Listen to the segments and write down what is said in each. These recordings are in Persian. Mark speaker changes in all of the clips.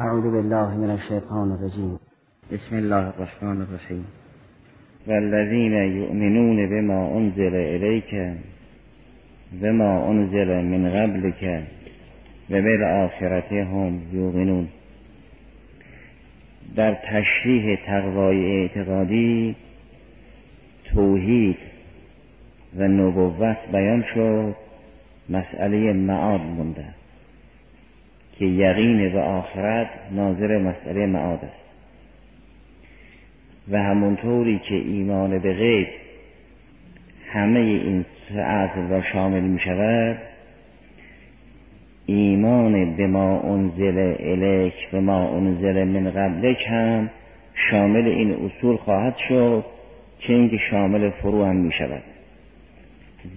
Speaker 1: اعوذ بالله من الشیطان الرجیم
Speaker 2: بسم الله الرحمن الرحیم والذین یؤمنون بما انزل الیک بما انزل من قبلک و هم یوقنون در تشریح تقوای اعتقادی توحید و نبوت بیان شد مسئله معاد مونده. که یقین به آخرت ناظر مسئله معاد است. و همونطوری که ایمان به غیب همه این اصل را شامل می شود ایمان به ما انزل الیک به ما انزل من قبلک هم شامل این اصول خواهد شد که اینکه شامل فرو هم می شود.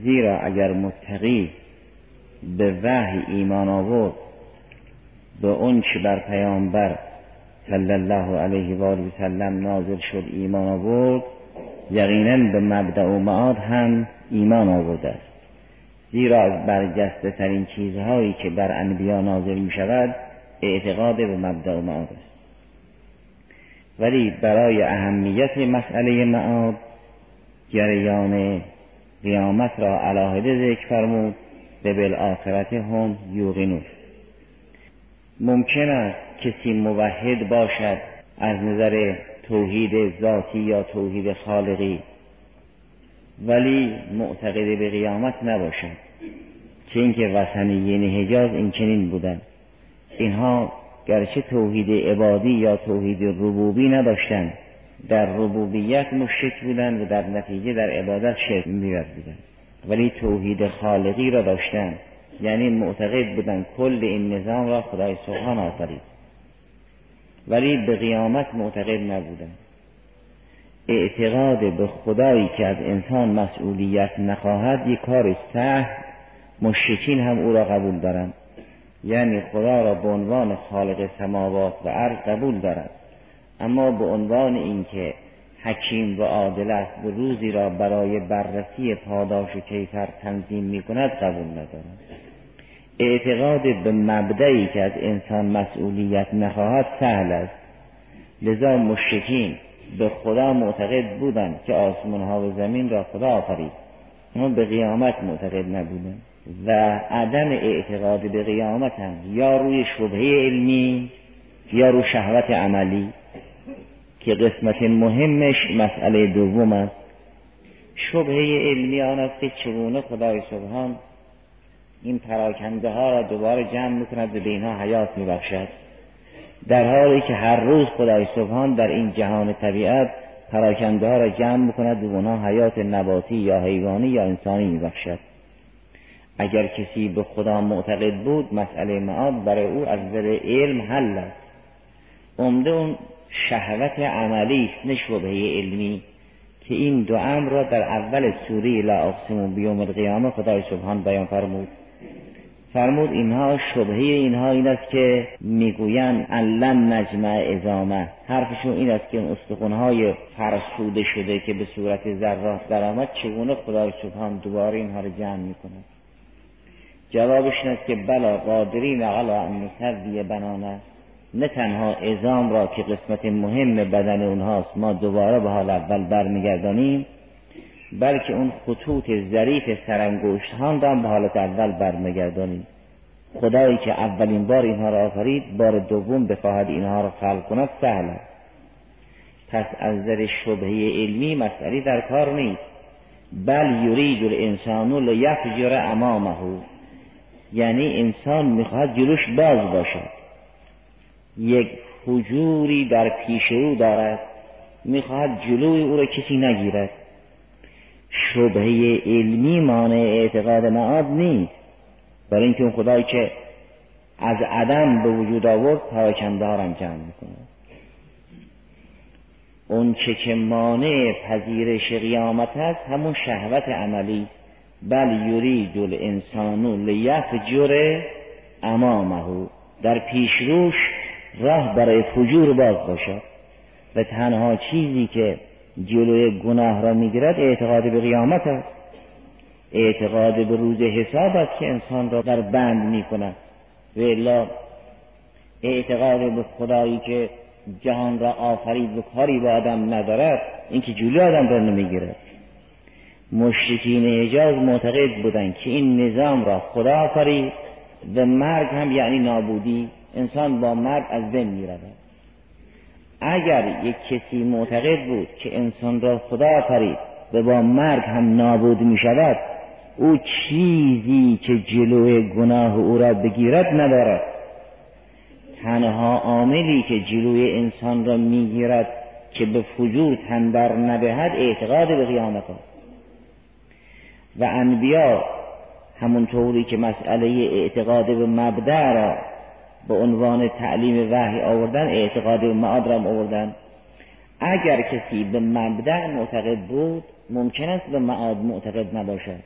Speaker 2: زیرا اگر متقی به وحی ایمان آورد به اون چه بر پیامبر صلی الله علیه و آله سلم نازل شد ایمان آورد یقینا به مبدع و معاد هم ایمان آورده است. زیرا از برجسته ترین چیزهایی که بر انبیا نازل می شود اعتقاد به مبدع و معاد است. ولی برای اهمیت مسئله معاد جریان قیامت را علاهده ذکر فرمود به بالآخرت هم یوقنون. ممکن است کسی موحد باشد از نظر توحید ذاتی یا توحید خالقی. ولی معتقد به قیامت نباشد. چه اینکه وثنیین حجاز این چنین بودند اینها گرچه توحید عبادی یا توحید ربوبی نداشتند در ربوبیت مشرک بودند و در نتیجه در عبادت شرک میورزیدند. ولی توحید خالقی را داشتند. یعنی معتقد بودند کل این نظام را خدای سبحان آفرید. ولی به قیامت معتقد نبودند اعتقاد به خدایی که از انسان مسئولیت نخواهد یک کار سه مشرکین هم او را قبول دارند. یعنی خدا را به عنوان خالق سماوات و عرض قبول دارد اما به عنوان اینکه حکیم و عادل است. و روزی را برای بررسی پاداش و کیفر تنظیم می کند قبول ندارد اعتقاد به مبدعی که از انسان مسئولیت نخواهد سهل است. لذا مشکین به خدا معتقد بودند که آسمان ها و زمین را خدا آفرید. اما به قیامت معتقد نبودند. و عدم اعتقاد به قیامت هم یا روی شبهه علمی یا روی شهوت عملی که قسمت مهمش مسئله دوم است. شبهه علمی آن است که چگونه خدای سبحان این پراکنده ها را دوباره جمع می‌کند و به اینها حیات میبخشد. در حالی که هر روز خدای سبحان در این جهان طبیعت پراکنده ها را جمع می‌کند و اونها حیات نباتی یا حیوانی یا انسانی میبخشد. اگر کسی به خدا معتقد بود مسئله معاد برای او از نظر علم حل است. عمده اون شهوت عملی است نه شبهه علمی که این دو امر را در اول سوره لا اقسم بیوم القیامه خدای سبحان بیان فرمود. فرمود اینها شبهه اینها این است که می‌گویند لن نجمع ازامه حرفشون این است که اون استخونهای فرسوده شده که به صورت ذرات درآمد چگونه خدای سبحان دوباره اینها رو جمع می‌کند جوابش این است که بلا قادرین علی ان نسوی بنانه. نه تنها ازام را که قسمت مهم بدن اونهاست ما دوباره به حال اول برمیگردانیم بلکه اون خطوط ظریف سرانگشت ها را به حالت اول برمیگردانیم. خدایی که اولین بار اینها را آفرید بار دوم بخواهد اینها را خلق کند سهل پس از نظر شبهه علمی مسئله در کار نیست. بل یرید الانسان لیفجر امامه. یعنی انسان می‌خواهد جلوش باز باشد. یک حجوری در پیش رو دارد می‌خواهد جلوی او را کسی نگیرد. شبهه علمی مانع اعتقاد معاد نیست برای اینکه اون خدایی که از عدم به وجود آورد پراکنده ها جمع می‌کنه اون چه که مانع پذیرش قیامت است همون شهوت عملی بل یرید الانسان لیفجر امامه در پیشروش راه برای فجور باز باشد و تنها چیزی که جلوی گناه را می‌گیرد اعتقاد به قیامت است. اعتقاد به روز حساب است که انسان را در بند می کند و الا اعتقاد به خدایی که جهان را آفرید و کاری با آدم ندارد این که جلوی آدم را نمی‌گیرد. مشرکین حجاز معتقد بودند که این نظام را خدا آفرید و مرگ هم یعنی نابودی انسان با مرگ از بین می‌رود. اگر یک کسی معتقد بود که انسان را خدا آفرید و با مرگ هم نابود می شود او چیزی که جلوی گناه او را بگیرد ندارد. تنها عاملی که جلوی انسان را می‌گیرد که به فجور تندر ندهد اعتقاد به قیامت است. و انبیا همونطوری که مسئله اعتقاد به مبدع را به عنوان تعلیم وحی آوردن اعتقاد معاد را آوردن. اگر کسی به مبدع معتقد بود ممکن است به معاد معتقد نباشد.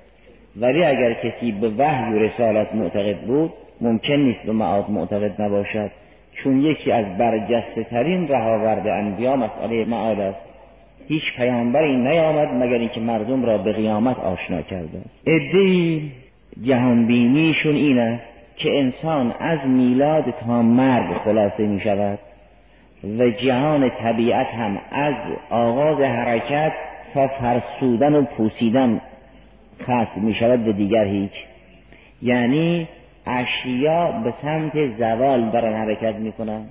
Speaker 2: ولی اگر کسی به وحی و رسالت معتقد بود ممکن نیست به معاد معتقد نباشد. چون یکی از برجسته ترین رهاورد انبیا مسئله معاد است. هیچ پیامبری نیامد مگر اینکه مردم را به قیامت آشنا کرده است. جهانبینیشون این است. که انسان از میلاد تا مرگ خلاصه می شود و جهان طبیعت هم از آغاز حرکت تا فرسودن و پوسیدن ختم می شود و دیگر هیچ. یعنی اشیا به سمت زوال دارن حرکت می کنن.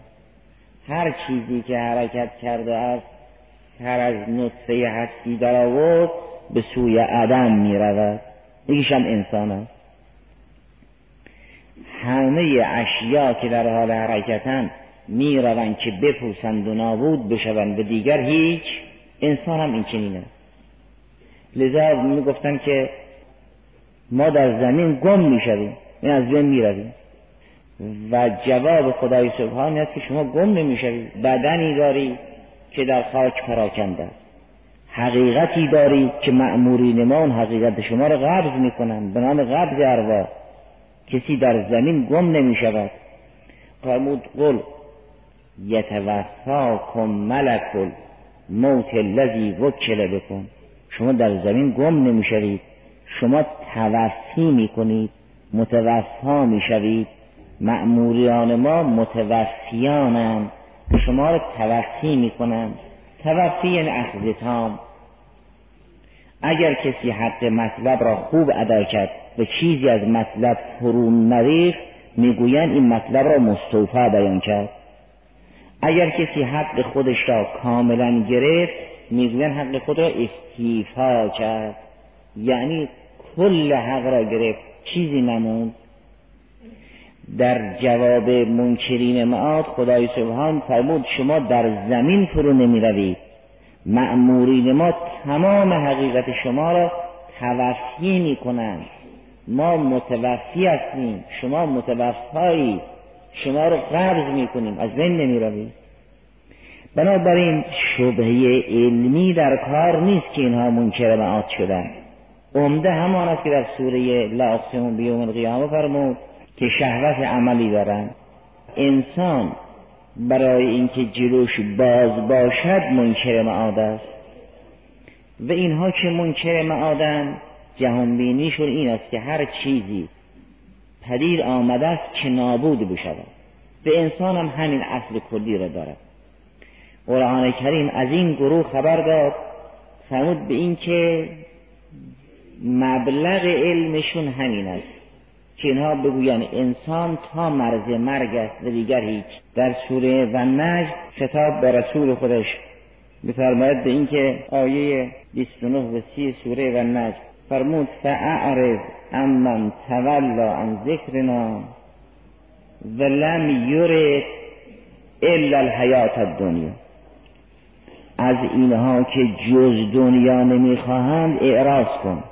Speaker 2: هر چیزی که حرکت کرده است هر از نطفه هستی در آورد به سوی عدم می رود. هم انسان است همه اشیا که در حال حرکتن می روند که بپوسند و نابود بشوند به دیگر هیچ انسان هم این چنین است لذا می گفتن که ما در زمین گم می شویم این از بین می رویم و جواب خدای سبحانی است که شما گم نمی شوید بدنی داری که در خاک پراکنده است. حقیقتی داری که مأمورین ما اون حقیقت شما را قبض می‌کنن به نام قبض ارواح. کسی در زمین گم نمی شود فرمود قل یتوفاکم ملک موت الذی وکل بکن شما در زمین گم نمی شوید شما توفی می کنید متوفا می شوید مأموریان ما متوفیانند. شما را توفی می کنند توفی یعنی اخذ اگر کسی حق مطلب را خوب ادا کرد و چیزی از مطلب فرون نریخت می‌گویند این مطلب را مستوفا بیان کرد. اگر کسی حق خودش را کاملا گرفت می‌گویند حق خود را استیفا کرد. یعنی کل حق را گرفت چیزی نموند. در جواب منکرین معاد خدای سبحان فرمود شما در زمین فرو نمی روید مأمورین ما تمام حقیقت شما را توفی می کنند ما متوفی هستیم. شما متوفایی. شما رو قبض می کنیم از بین نمی روید بنابراین شبهه علمی در کار نیست که اینها منکر معاد شدن. عمده همان است که در سوره لا اقسم بیوم القیامه فرمود که شهوت عملی دارن انسان برای اینکه جلوش باز باشد منکر معاد است. و اینها که منکر معادن جهانبینیشون این است که هر چیزی پدید آمده است که نابود بشود. به انسان هم همین اصل کلی را دارد. قرآن کریم از این گروه خبر داد فرمود به اینکه مبلغ علمشون همین است. که اینها بگویند انسان تا مرز مرگ است و دیگر هیچ. در سوره و نجم خطاب به رسول خودش بفرماید به اینکه آیه 29 و 30 سوره و فرمود فاعرض امن تولا عن ذکرنا ولم یرد الا الحیات الدنیا. از اینها که جز دنیا نمی‌خواهند اعراض کن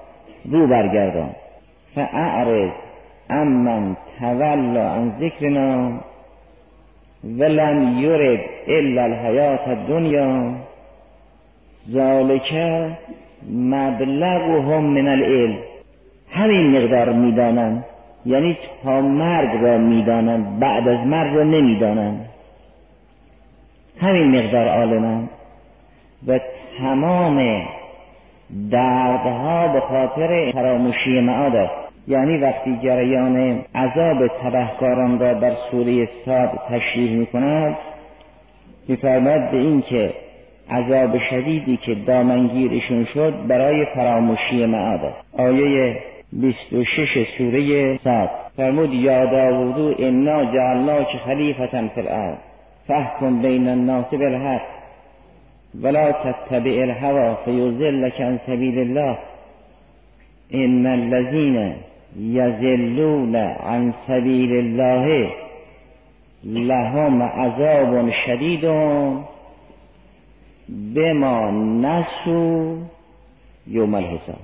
Speaker 2: رو برگردان. فاعرض امن تولا عن ذکرنا ولم یرد الا الحیات الدنیا. ذالک مبلغهم من العلم. همین مقدار می‌دانند. یعنی تا مرگ را می‌دانند بعد از مرگ را نمی‌دانند. همین مقدار عالمند. و تمام دردها به خاطر فراموشی معاد است. یعنی وقتی جریان عذاب تبهکاران را در سوره ساد تشریح می کند میفرماد به این که عذاب شدیدی که دامنگیرشون شد برای فراموشی معاد است. آیه 26 سوره ساد فرمود یا داوودو انا جعلناک خلیفتا فی الارض فحکم بین الناس بالحق ولا تتبع الهوا فیضلک عن سبیل الله. ان الذين یزلون عن سبیل الله لهم عذاب شدید بما نسو یوم الحساب.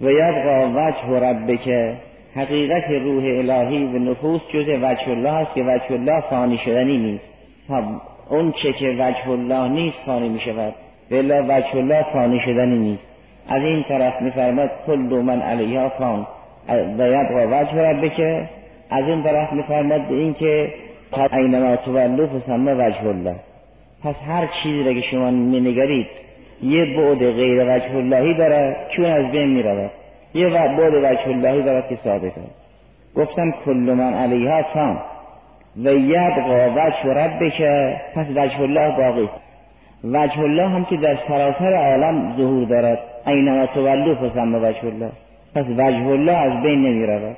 Speaker 2: و یبقا وجه ربک حقیقت روح الهی و نفوس جز وجه الله است که وجه الله فانی شدنی نیست. اون چه که وجه الله نیست فانی می شود بلا وجه الله فانی شدنی نیست. از این طرف میفرماد کل من علیها فان و یبقا وجه ربک از این طرف میفرماد به این که اینما تولو فسمه وجه الله. پس هر چیزی را که شما مینگرید یه بعد غیر وجه اللهی داره چون از بین می‌رود. یه بعد وجه اللهی دارد که ثابت است گفتم کل من علیها فان و یبقا وجه ربک پس وجه الله باقی. وجه الله هم که در سراسر عالم ظهور دارد. اینما تولو فسمه وجه الله. پس وجه الله از بین نمی رود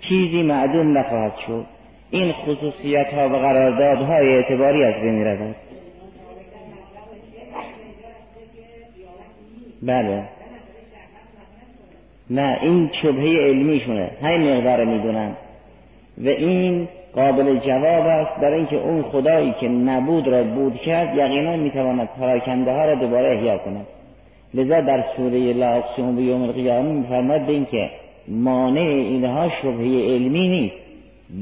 Speaker 2: چیزی معدوم نخواهد شد. این خصوصیت ها و قراردادهای اعتباری از بین رود بله. نه این شبهه علمیشونه. همین مقدار می‌دونن و این قابل جواب است در اینکه اون خدایی که نبود را بود کرد یقینا می‌تواند پراکنده ها را دوباره احیا کند. لذا در سوره لا اقسم بیوم القیامه میفرماد به اینکه مانع اینها شبهه علمی نیست.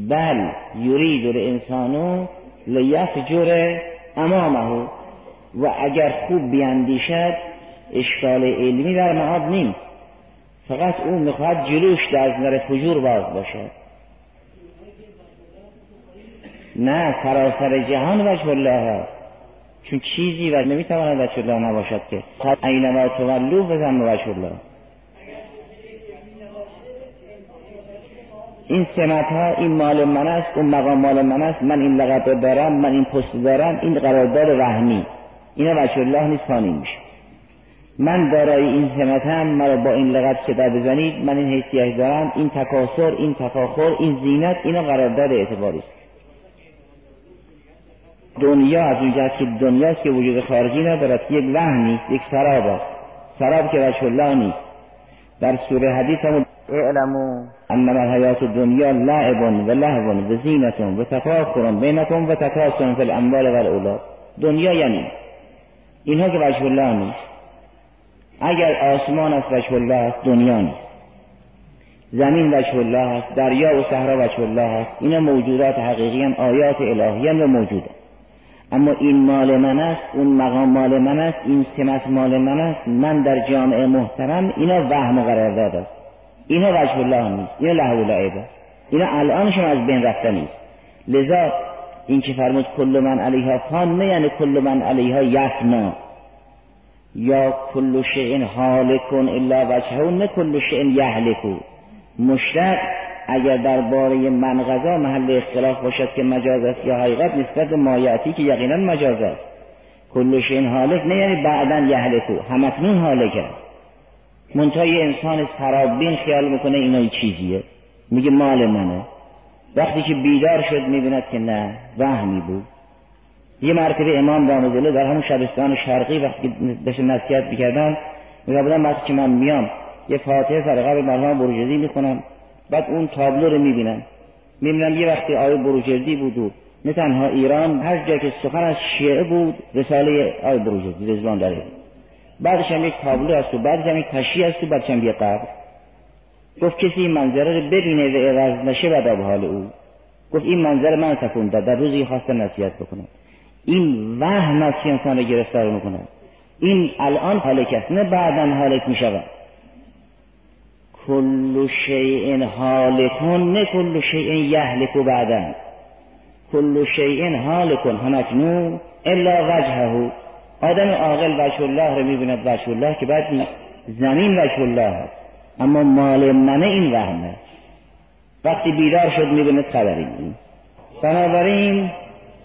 Speaker 2: بل یرید الانسانو لیفجر امامه. و اگر خوب بیاندیشد اشکال علمی در معاد نیست. فقط او می‌خواد جلوش در از نظر فجور باز باشد. نه سراسر جهان وجه الله. هست چون چیزی و نمی‌تواند وجه الله نباشد که. اینما تولو بزن وجه الله. این سمت ها این مال من است اون مقام مال من است. من این لقب دارم من این پست دارم این قرارداد وهمی اینا وجه الله نیست میشه. من دارای این سمت هم مرا با این لقب صدا بزنید من این حیثیت دارم این تکاسر این تفاخر این زینت اینا قرارداد اعتباری است. دنیا از اون که دنیاست که وجود خارجی ندارد یک وهم نیست یک سراب است. سراب که وجه الله نیست. در سوره حدیث هم اعلمو. انما الحیات الدنیا لعب و لهو و زینت و تفاخر بینکم و تکاسر فی الاموال و الاولاد. دنیا یعنی اینها که وجه الله نیست. اگر آسمان است وجه الله است دنیا نیست. زمین وجه الله است دریا و صحرا وجه الله است. اینا موجودات حقیقی آیات الهی و موجوده اما این مال من است اون مقام مال من است این سمت مال من است من در جامعه محترم اینا وهم قرار است. اینا وجه الله نیست اینا لهو لعب است. اینا الانشون از بین رفته نیست. لذا این که فرمود کل من علیها فان نه یعنی کل من علیها یفنا. یا کل شیء حالکن الا وجهه نه کل شیء یهلکو. مشتق اگر درباره من غذا محل اختلاف باشد که مجاز است یا حقیقت نسبت به مایعتی که یقینا مجاز است. کل شیء حالک نه یعنی بعدا یهلکو. همکنون حالک است منتهای انسان سرابین خیال می‌کنه اینا چیزیه. میگه مال منه. وقتی که بیدار شد می‌بیند که نه وهمی بود. یه مرتبه امام دامزله در همون شبستان شرقی وقتی داشت نصیحت می‌کردن میگه وقتی که من میام. یه فاتحه سر قبل مرحوم بروجردی می‌خونم بعد اون تابلو رو می‌بینم می‌بینم یه وقتی آیه بروجردی بود نه تنها ایران هر جا که سخن از شیعه بود رساله آیه بروجردی رضوان داره. بعدش هم یک تابلو هست و بعدش هم یک تشییع هست و بعدش هم یه قبر. گفت کسی این منظره رو ببینه و عوض نشه بعد حال او. گفت این منظر من سکون در روزی خواسته نصیحت بکنم. این وهم است که انسان رو گرفتار می‌کنه. این الان حالک است نه بعدا حالک می‌شود. کل شیء حالکون نه کل شیء یهلک بعدا. کل شیء حالکون همکنون الا وجهه. آدم عاقل وجه الله رو می‌بیند وجه الله که بعد زمین وجه الله هست اما مال منه این وهمه وقتی بیدار شد می‌بینه خبری. این بنابراین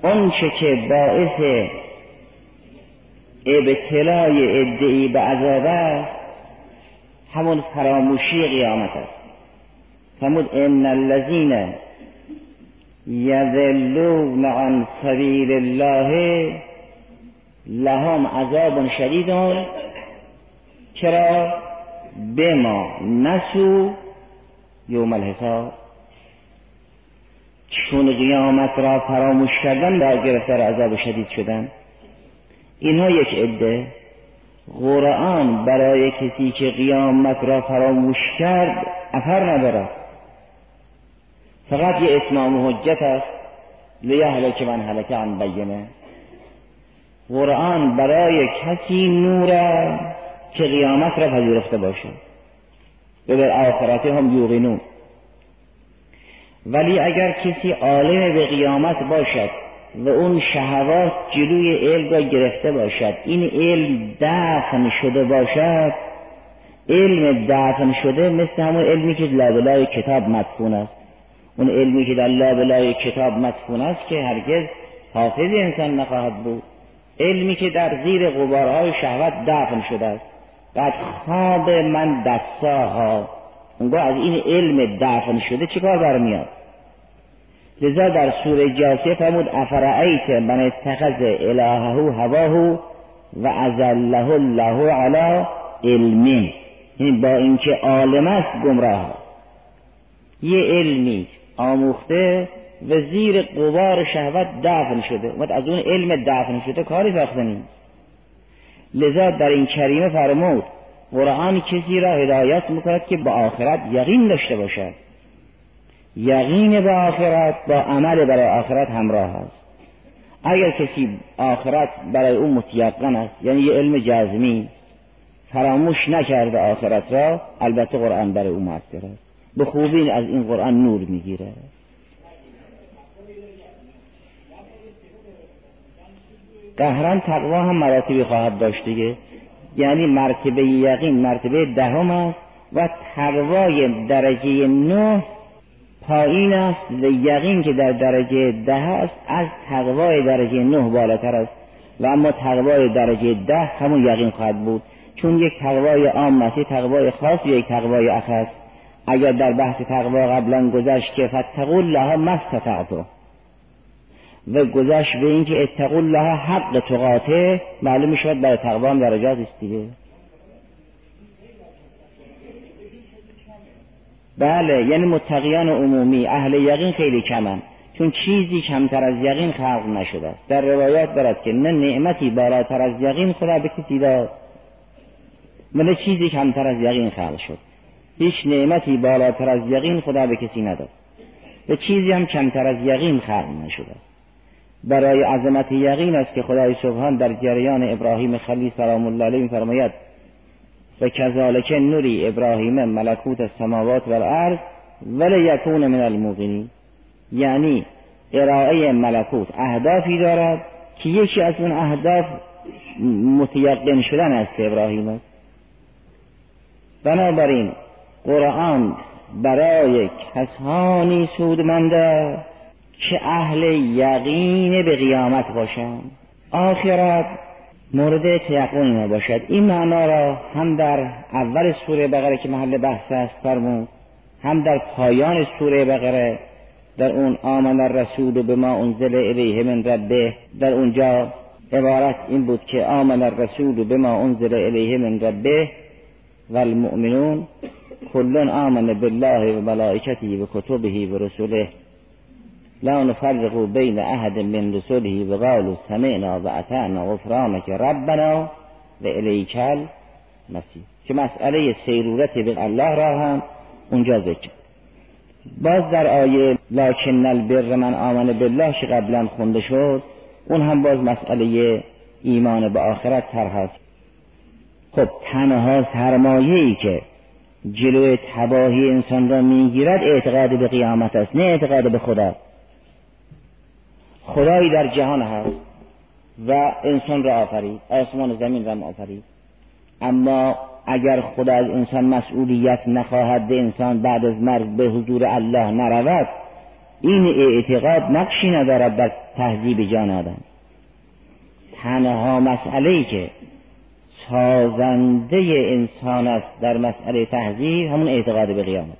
Speaker 2: اون چه که باعث ابتلای ادعی به عذاب است همون فراموشی قیامت است. فرمود ان الذین یذلون عن سبیل الله لهم عذاب شدید چرا؟ به ما نسو یوم الحساب. چون قیامت را فراموش کردن در گرفتار عذاب شدید شدن. اینها یک عده. قرآن برای کسی که قیامت را فراموش کرد اثر ندارد. فقط یه اتمام و حجت است. لیهلک من هلک عن بینه. قرآن برای کسی نور که قیامت را پذیرفته باشه و در آخرت هم یوقنون. ولی اگر کسی عالم به قیامت باشد و اون شهوات جلوی علم را گرفته باشد. این علم دفن شده باشد. علم دفن شده مثل همون علمی که لابلای کتاب مدفون است. اون علمی که در لابلای کتاب مدفون است که هرگز حافظ انسان نخواهد بود. علمی که در زیر غبارهای شهوت دفن شده است. بعد خواب من دستاها. اونگاه از این علم دفن شده چیکار برمیاد؟ لذا در سوره جاسیه فرمود افرعیت من اتخذ الهه هواه و ازله الله علی علمی این با اینکه عالم است گمراه. یه علمی آموخته و زیر قبار شهوت دفن شده. اومد از اون علم دفن شده کاری ساخته نیست لذا در این کریمه فرمود قرآن کسی را هدایت می‌کند که با آخرت یقین داشته باشد. یقین به آخرت با عمل برای آخرت همراه است. اگر کسی آخرت برای او متیقن است یعنی یه علم جزمی فراموش نکرده آخرت را البته قرآن برای او موثر است. به خوبی از این قرآن نور می‌گیره. قهران تقوا هم مراتبی خواهد داشت دیگه. یعنی مرتبه یقین مرتبه دهم است و تقوای درجه نه پایین است و یقین که در درجه ده است از تقوای درجه نه بالاتر است. و اما تقوای درجه ده همون یقین خواهد بود. چون یک تقوای عام است تقوای خاص یک تقوای اخص اگر در بحث تقوا قبلا گذشت که فتقوا الله مستطعتو و گذشت به اینکه اتقوا الله حق تقاته معلوم شد برای تقوا هم درجات است دیگه. بله یعنی متقیان عمومی اهل یقین خیلی کمن. چون چیزی کمتر از یقین خلق نشده. است در روایات برد که نه نعمتی بالاتر از یقین خدا به کسی داد. نه چیزی کمتر از یقین خلق شد. هیچ نعمتی بالاتر از یقین خدا به کسی نداد. و چیزی هم کمتر از یقین خلق نشده. است برای عظمت یقین است که خدای سبحان در جریان ابراهیم خلیل سلام الله علیه میفرماید و کذالک نوری ابراهیم ملکوت السماوات و الارض ولی یکون من الموقنین. یعنی ارائه ملکوت اهدافی دارد که یکی از اون اهداف متیقن شدن است ابراهیم. است بنابراین قرآن برای کسانی سودمنده که اهل یقین به قیامت باشند. آخرت مورد تیقن باشد. این معنا را هم در اول سوره بقره که محل بحث است فرمود هم در پایان سوره بقره در اون آمن الرسول به ما انزل الیه من ربه در اونجا عبارت این بود که آمن الرسول به ما انزل الیه من ربه و المؤمنون کلون آمن بالله و ملائکته و کتبه و رسوله لا نفرق بین احد من رسوله و قالوا سمعنا و اطعنا غفرانك ربنا و الیکل مسیح که مسئله سیرورت به الله را هم اونجا ذکر. باز در آیه لاکن البر من آمن بالله که قبلا خونده شد اون هم باز مسئله ایمان به آخرت تر هست. خب تنها سرمایه ای که جلوی تباهی انسان را می‌گیرد اعتقاد به قیامت است نه اعتقاد به خدا. خدایی در جهان هست و انسان را آفرید آسمان زمین را آفرید. اما اگر خدا از انسان مسئولیت نخواهد به انسان بعد از مرگ به حضور الله نرود این اعتقاد نقشی ندارد در تهذیب جان آدم. تنها مسئله ای که سازنده انسان است در مسئله تهذیب همون اعتقاد به قیامت.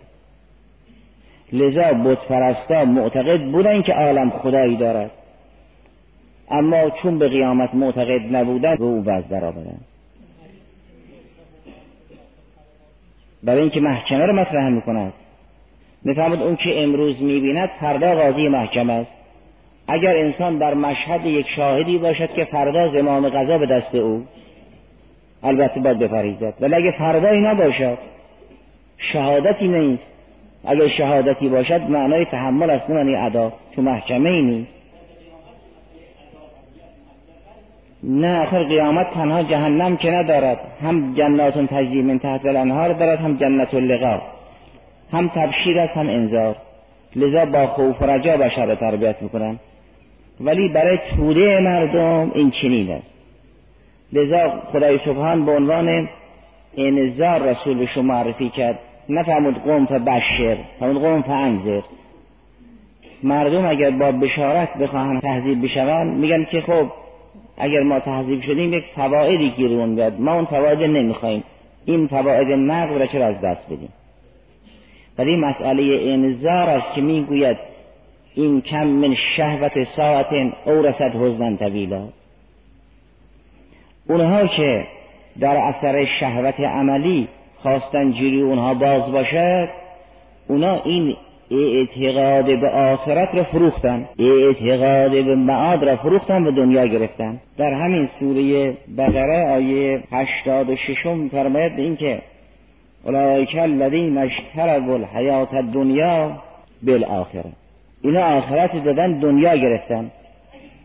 Speaker 2: لذا بتپرستا معتقد بودن که عالم خدایی دارد. اما چون به قیامت معتقد نبودن به او وز در آمدن برای اینکه محکمه رو مطرح می‌کند. می‌فهمد اون که امروز می‌بیند فردا قاضی محکمه است. اگر انسان در مشهد یک شاهدی باشد که فردا زمام قضا به دست او البته باید بپریزد ولی اگه فردایی نباشد شهادتی نیست. اگر شهادتی باشد معنای تحمل است معنی ادا. تو محکمه نیست. نه آخر قیامت تنها جهنم که ندارد. هم جنات تجری من تحت الانهار دارد هم جنت اللقا هم تبشیر است هم انذار. لذا با خوف و رجا بشر تربیت می‌کنن. ولی برای توده مردم این چنین است. لذا خدای سبحان به عنوان انذار رسول شما معرفی کرد. نفهمود قوم بشر فرمود قوم انذر مردم اگر با بشارت بخواهن تهذیب بشوند میگن که خب اگر ما تهذیب شدیم یک فوائدی گیرون بیاد ما اون فواید نمی‌خوایم. این فواید نقل را چرا از دست بدیم؟ ولی مسئله انذار است که می‌گوید این کم من شهوت ساعت اورست حزنا طویلا. اونها که در اثر شهوت عملی خواستن جوری اونها باز باشد اونا این اعتقاد به آخرت را فروختن. اعتقاد به معاد را فروختن و دنیا گرفتن. در همین سوره بقره آیه هشتاد و ششم فرماید به اینکه اولئک الذین اشتروا الحیات الدنیا بالآخره. اینا آخرت دادن دنیا گرفتن.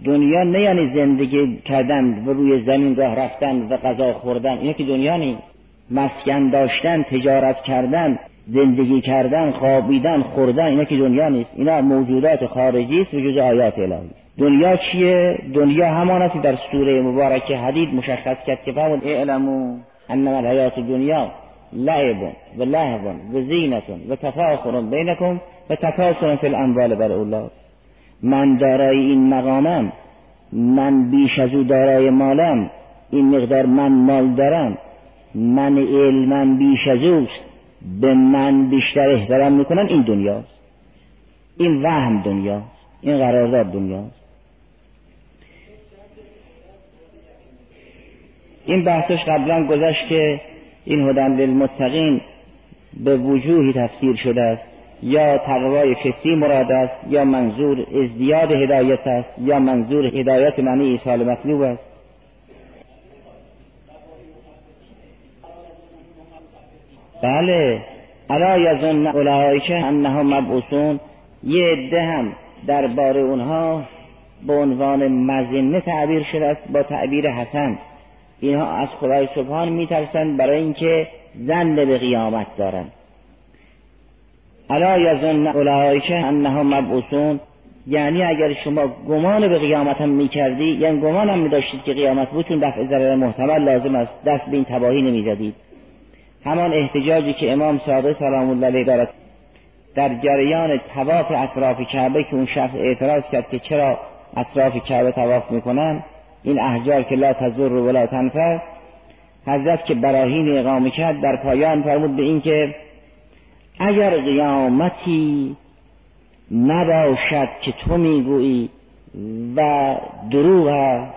Speaker 2: دنیا نه یعنی زندگی کردن و روی زمین راه رفتن و غذا خوردن. اینا که دنیا نیست مسکن داشتن تجارت کردن. زندگی کردن خوابیدن خوردن اینا که دنیا نیست. اینا موجودات خارجی است وجود آیات الهی. دنیا چیه؟ دنیا همان است در سوره مبارکه حدید مشخص کرد که فرمود اعلمو انما الحیات دنیا لعب و لهو و زینت و تفاخر بینکم و تکاسر فی الاموال بر اولاد من دارای این مقامم من بیش از او دارای مالم این مقدار من مال دارم من علمم بیش از اوست. به من بیشتر احترام می‌کنن این دنیاست. این وهم دنیاست. این قرارداد دنیاست. این بحثش قبلا گذشت که این هدن للمتقین به وجوهی تفسیر شده است. یا تقوای فطری مراد است یا منظور ازدیاد هدایت است یا منظور هدایت معنی ایصال مطلوب است. بله. الا یظن اولئک انهم مبعوثون. یه عده هم درباره اونها به عنوان مزنه تعبیر شده است با تعبیر حسن. اینها از خدای سبحان میترسند برای اینکه زن به قیامت دارند. الا یظن اولئک انهم مبعوثون. یعنی اگر شما گمان به قیامت هم می‌کردی یعنی گمان هم میداشتید که قیامت بود چون دفع ضرر محتمل لازم است. دست به این تباهی نمی‌زدید. همان احتجاجی که امام صادق سلام الله علیه دارد در جریان تواف اطراف کعبه که اون شخص اعتراض کرد که چرا اطراف کعبه تواف می‌کنن این احجار که لا تزور ولا تنفر حضرت که براهین اقامه کرد در پایان فرمود به این که اگر قیامتی نباشد که تو می‌گویی و دروغ است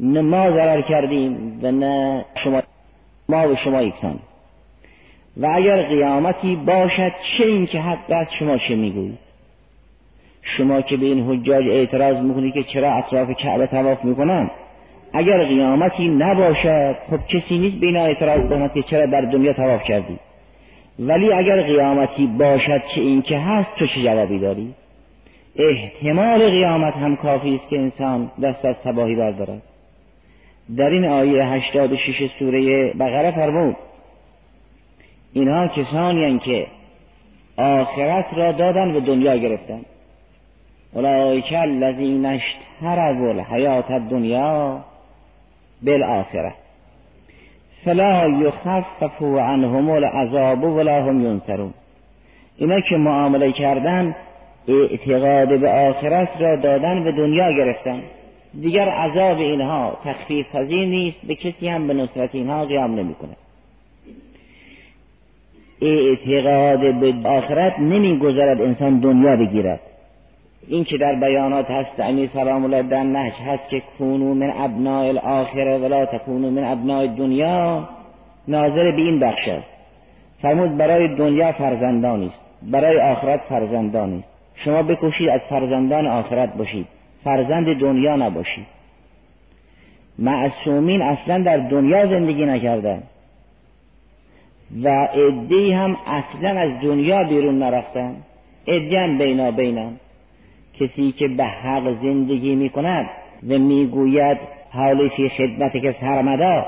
Speaker 2: نه ما ضرر کردیم و نه شما ما و شما یکسان و اگر قیامتی باشد چه این که حق شما چه می‌گویید؟ شما که به این حجاج اعتراض می‌کنید که چرا اطراف کعبه تواف می‌کنن؟ اگر قیامتی نباشد خب کسی نیست به اعتراض کند که چرا در دنیا تواف کردی؟ ولی اگر قیامتی باشد چه این که هست تو چه جوابی داری؟ احتمال قیامت هم کافی است که انسان دست از تباهی بردارد. در این آیه 86 سوره بقره فرمود اینها کسانی که آخرت را دادن و دنیا گرفتن. اولئک الذین اشتروا الحیات الدنیا بالآخره فلا یخفف عنهم العذاب ولا هم ینصرون. اینا که معامله کردن اعتقاد به آخرت را دادن به دنیا گرفتن. دیگر عذاب اینها تخفیف پذیر نیست به کسی هم به نصرت اینها قیام نمی‌کنه. اعتقاد به آخرت نمی‌گذارد انسان دنیا بگیرد. این که در بیانات هست امیر سلام الله در نهج هست که کونو من ابناء الاخره ولا تکونو من ابناء دنیا ناظر به این بخش است. فرمود برای دنیا فرزندانی است برای آخرت فرزندانی است. شما بکوشید از فرزندان آخرت باشید. فرزند دنیا نباشید معصومین اصلا در دنیا زندگی نکردن. و عده هم اصلا از دنیا بیرون نرفتن. عده هم بینا بینن. کسی که به حق زندگی می کند و می‌گوید حالی فی خدمت که سرمدا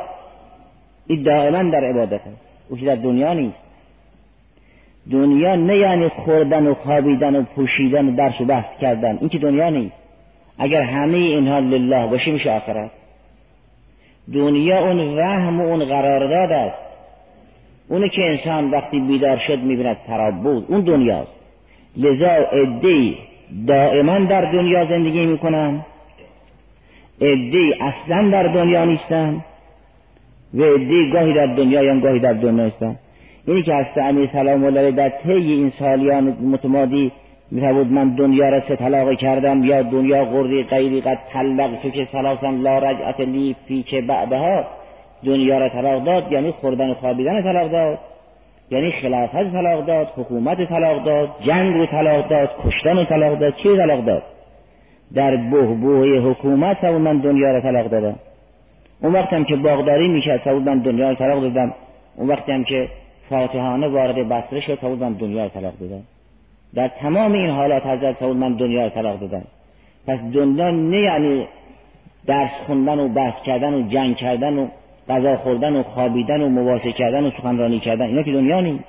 Speaker 2: این دائما در عبادت است. او در دنیا نیست. دنیا نه یعنی خوردن و خوابیدن و پوشیدن و درس و بحث کردن. این که دنیا نیست. اگر همه اینها لله باشه میشه آخرت. دنیا اون وهم و اون قرارداد است. اونی که انسان وقتی بیدار شد می‌بیند بود اون دنیاست. لذا ادهی دائما در دنیا زندگی می‌کنن. ادهی اصلا در دنیا نیستن. و ادهی گاهی در دنیا یا گاهی در دنیا نیستن. اینی که هست امیر سلام الله در طی این سالیان متمادی میفرمود من دنیا را سه طلاق کردم یا دنیا قردی غیری قد طلق تو که سلاسم لا رجعت لی فی که بعدها دنیا را طلاق داد یعنی خوردن و خوابیدن طلاق داد یعنی خلافت طلاق داد حکومت طلاق داد جنگ رو طلاق داد کشتن رو طلاق داد چی طلاق داد؟ در بهبوه حکومت سبود من دنیا را طلاق دادم. اون وقت هم که باغداری میشه سبود من دنیا را طلاق دادم. اون وقت هم که فاتحانه وارد بصره شد سبود من دنیا را طلاق دادم. در تمام این حالات حضرت سبود من دنیا را طلاق دادم پس دنیا نه یعنی درس خوندن و بحث کردن و جنگ کردن و غذا خوردن و خوابیدن و مواصل کردن و سخنرانی کردن اینا که دنیا نیست.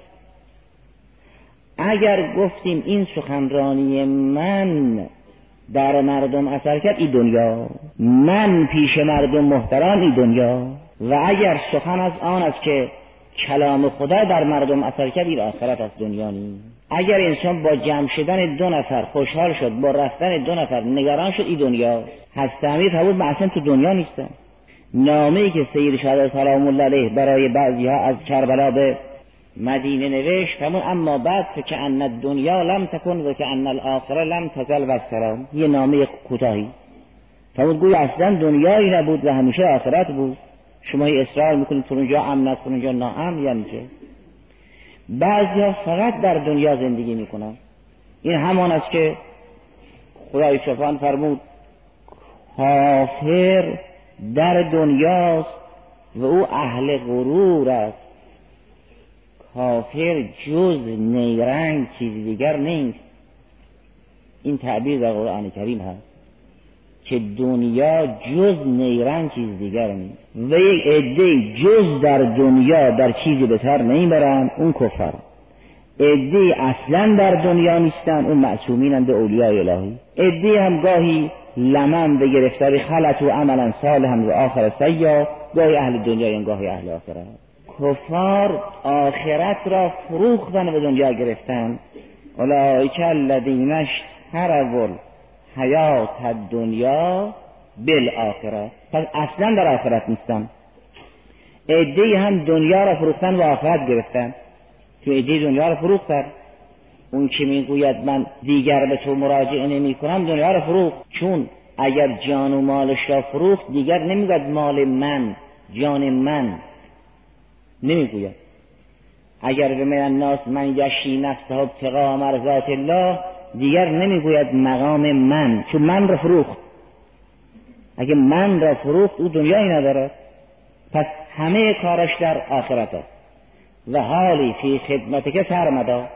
Speaker 2: اگر گفتیم این سخنرانی من در مردم اثر کرد این دنیا. من پیش مردم محترم این دنیا. و اگر سخن از آن است که کلام خدا در مردم اثر کرد آخرت از دنیا نیست. اگر انسان با جمع شدن دو نفر خوشحال شد با رفتن دو نفر نگران شد این دنیا هست. امیر بود من اصلا تو دنیا نیستم. نامه ای که سید شهدا سلام الله علیه برای بعضی ها از کربلا به مدینه نوشت همون اما بعد که ان دنیا لم تکن و که ان الاخره لم تزل و سلام یه نامه کوتاهی. فرمود گوی اصلا دنیایی نبود و همیشه آخرت بود. شما اصرار می‌کنید اونجا امن است اونجا ناامن یعنی که بعضی فقط در دنیا زندگی می‌کنن. این همان است که خدای شفان فرمود کافر در دنیاست و او اهل غرور است. کافر جز نیرنگ چیز دیگر نیست. این تعبیر در قرآن کریم هست. که دنیا جز نیرنگ چیز دیگر نیست. و یک عده جز در دنیا در چیزی به سر نمی‌برند اون کفر عده اصلا در دنیا نیستن اون معصومینند اولیای الهی. عده هم گاهی لمن به گرفتاری خلط و عملا هم و آخر سیا گاهی اهل دنیا یا گاهی اهل آخرت کفار آخرت را فروختن به دنیا گرفتن. اولئک الذین اشتروا حیات دنیا بالآخرت پس اصلا در آخرت نیستن. عده هم دنیا را فروختن و آخرت گرفتن. تو عده دنیا را فروختن اون که می‌گوید من دیگر به تو مراجعه نمی کنم دنیا را فروخت. چون اگر جان و مالش را فروخت دیگر نمی‌گوید مال من جان من. نمی‌گوید. اگر به من الناس من یشی نفسه ابتقا مرضات الله دیگر نمی‌گوید مقام من چون من را فروخت. اگه من را فروخت او دنیایی نداره پس همه کارش در آخرت است. و حالی فی خدمت که سرمدا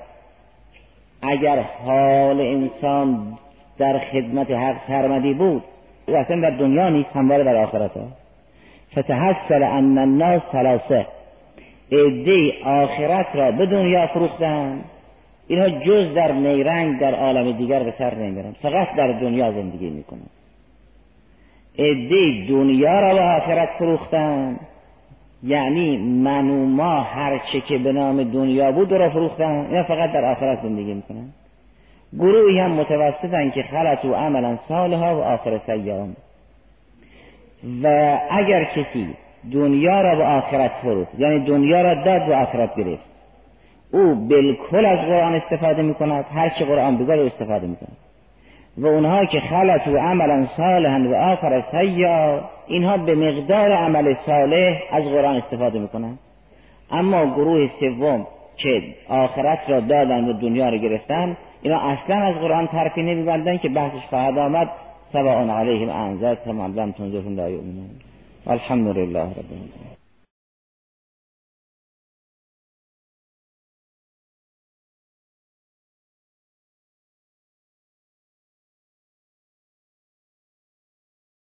Speaker 2: اگر حال انسان در خدمت حق سرمدی بود او اصلا در دنیا نیست همواره در آخرت ها فتحصل ان الناس ثلاثه. عده آخرت را به دنیا فروختن. اینها جز در نیرنگ در عالم دیگر به سر نمیرن. فقط در دنیا زندگی می‌کنن. عده دنیا را به آخرت فروختن. یعنی من و ما هر چه که به نام دنیا بود را فروختن. اینا فقط در آخرت زندگی می‌کنن. گروهی هم متوسطن که خلط و عملا سالها و آخر سیام و اگر کسی دنیا را به آخرت فروخت یعنی دنیا را داد و آخرت گرفت او بالکل از قرآن استفاده می کند هر چه قرآن بگه استفاده می کند و اونها که خلط و عملا صالحا و آخر سیا اینها به مقدار عمل صالح از قرآن استفاده می کنند اما گروه سوم که آخرت را دادن و دنیا را گرفتن اینا اصلا از قرآن طرفی نمیبندن که بحثش خواهد آمد. سواء علیهم انذرتهم ام لم تنذرهم لا یؤمنون. الحمد لله رب العالمین.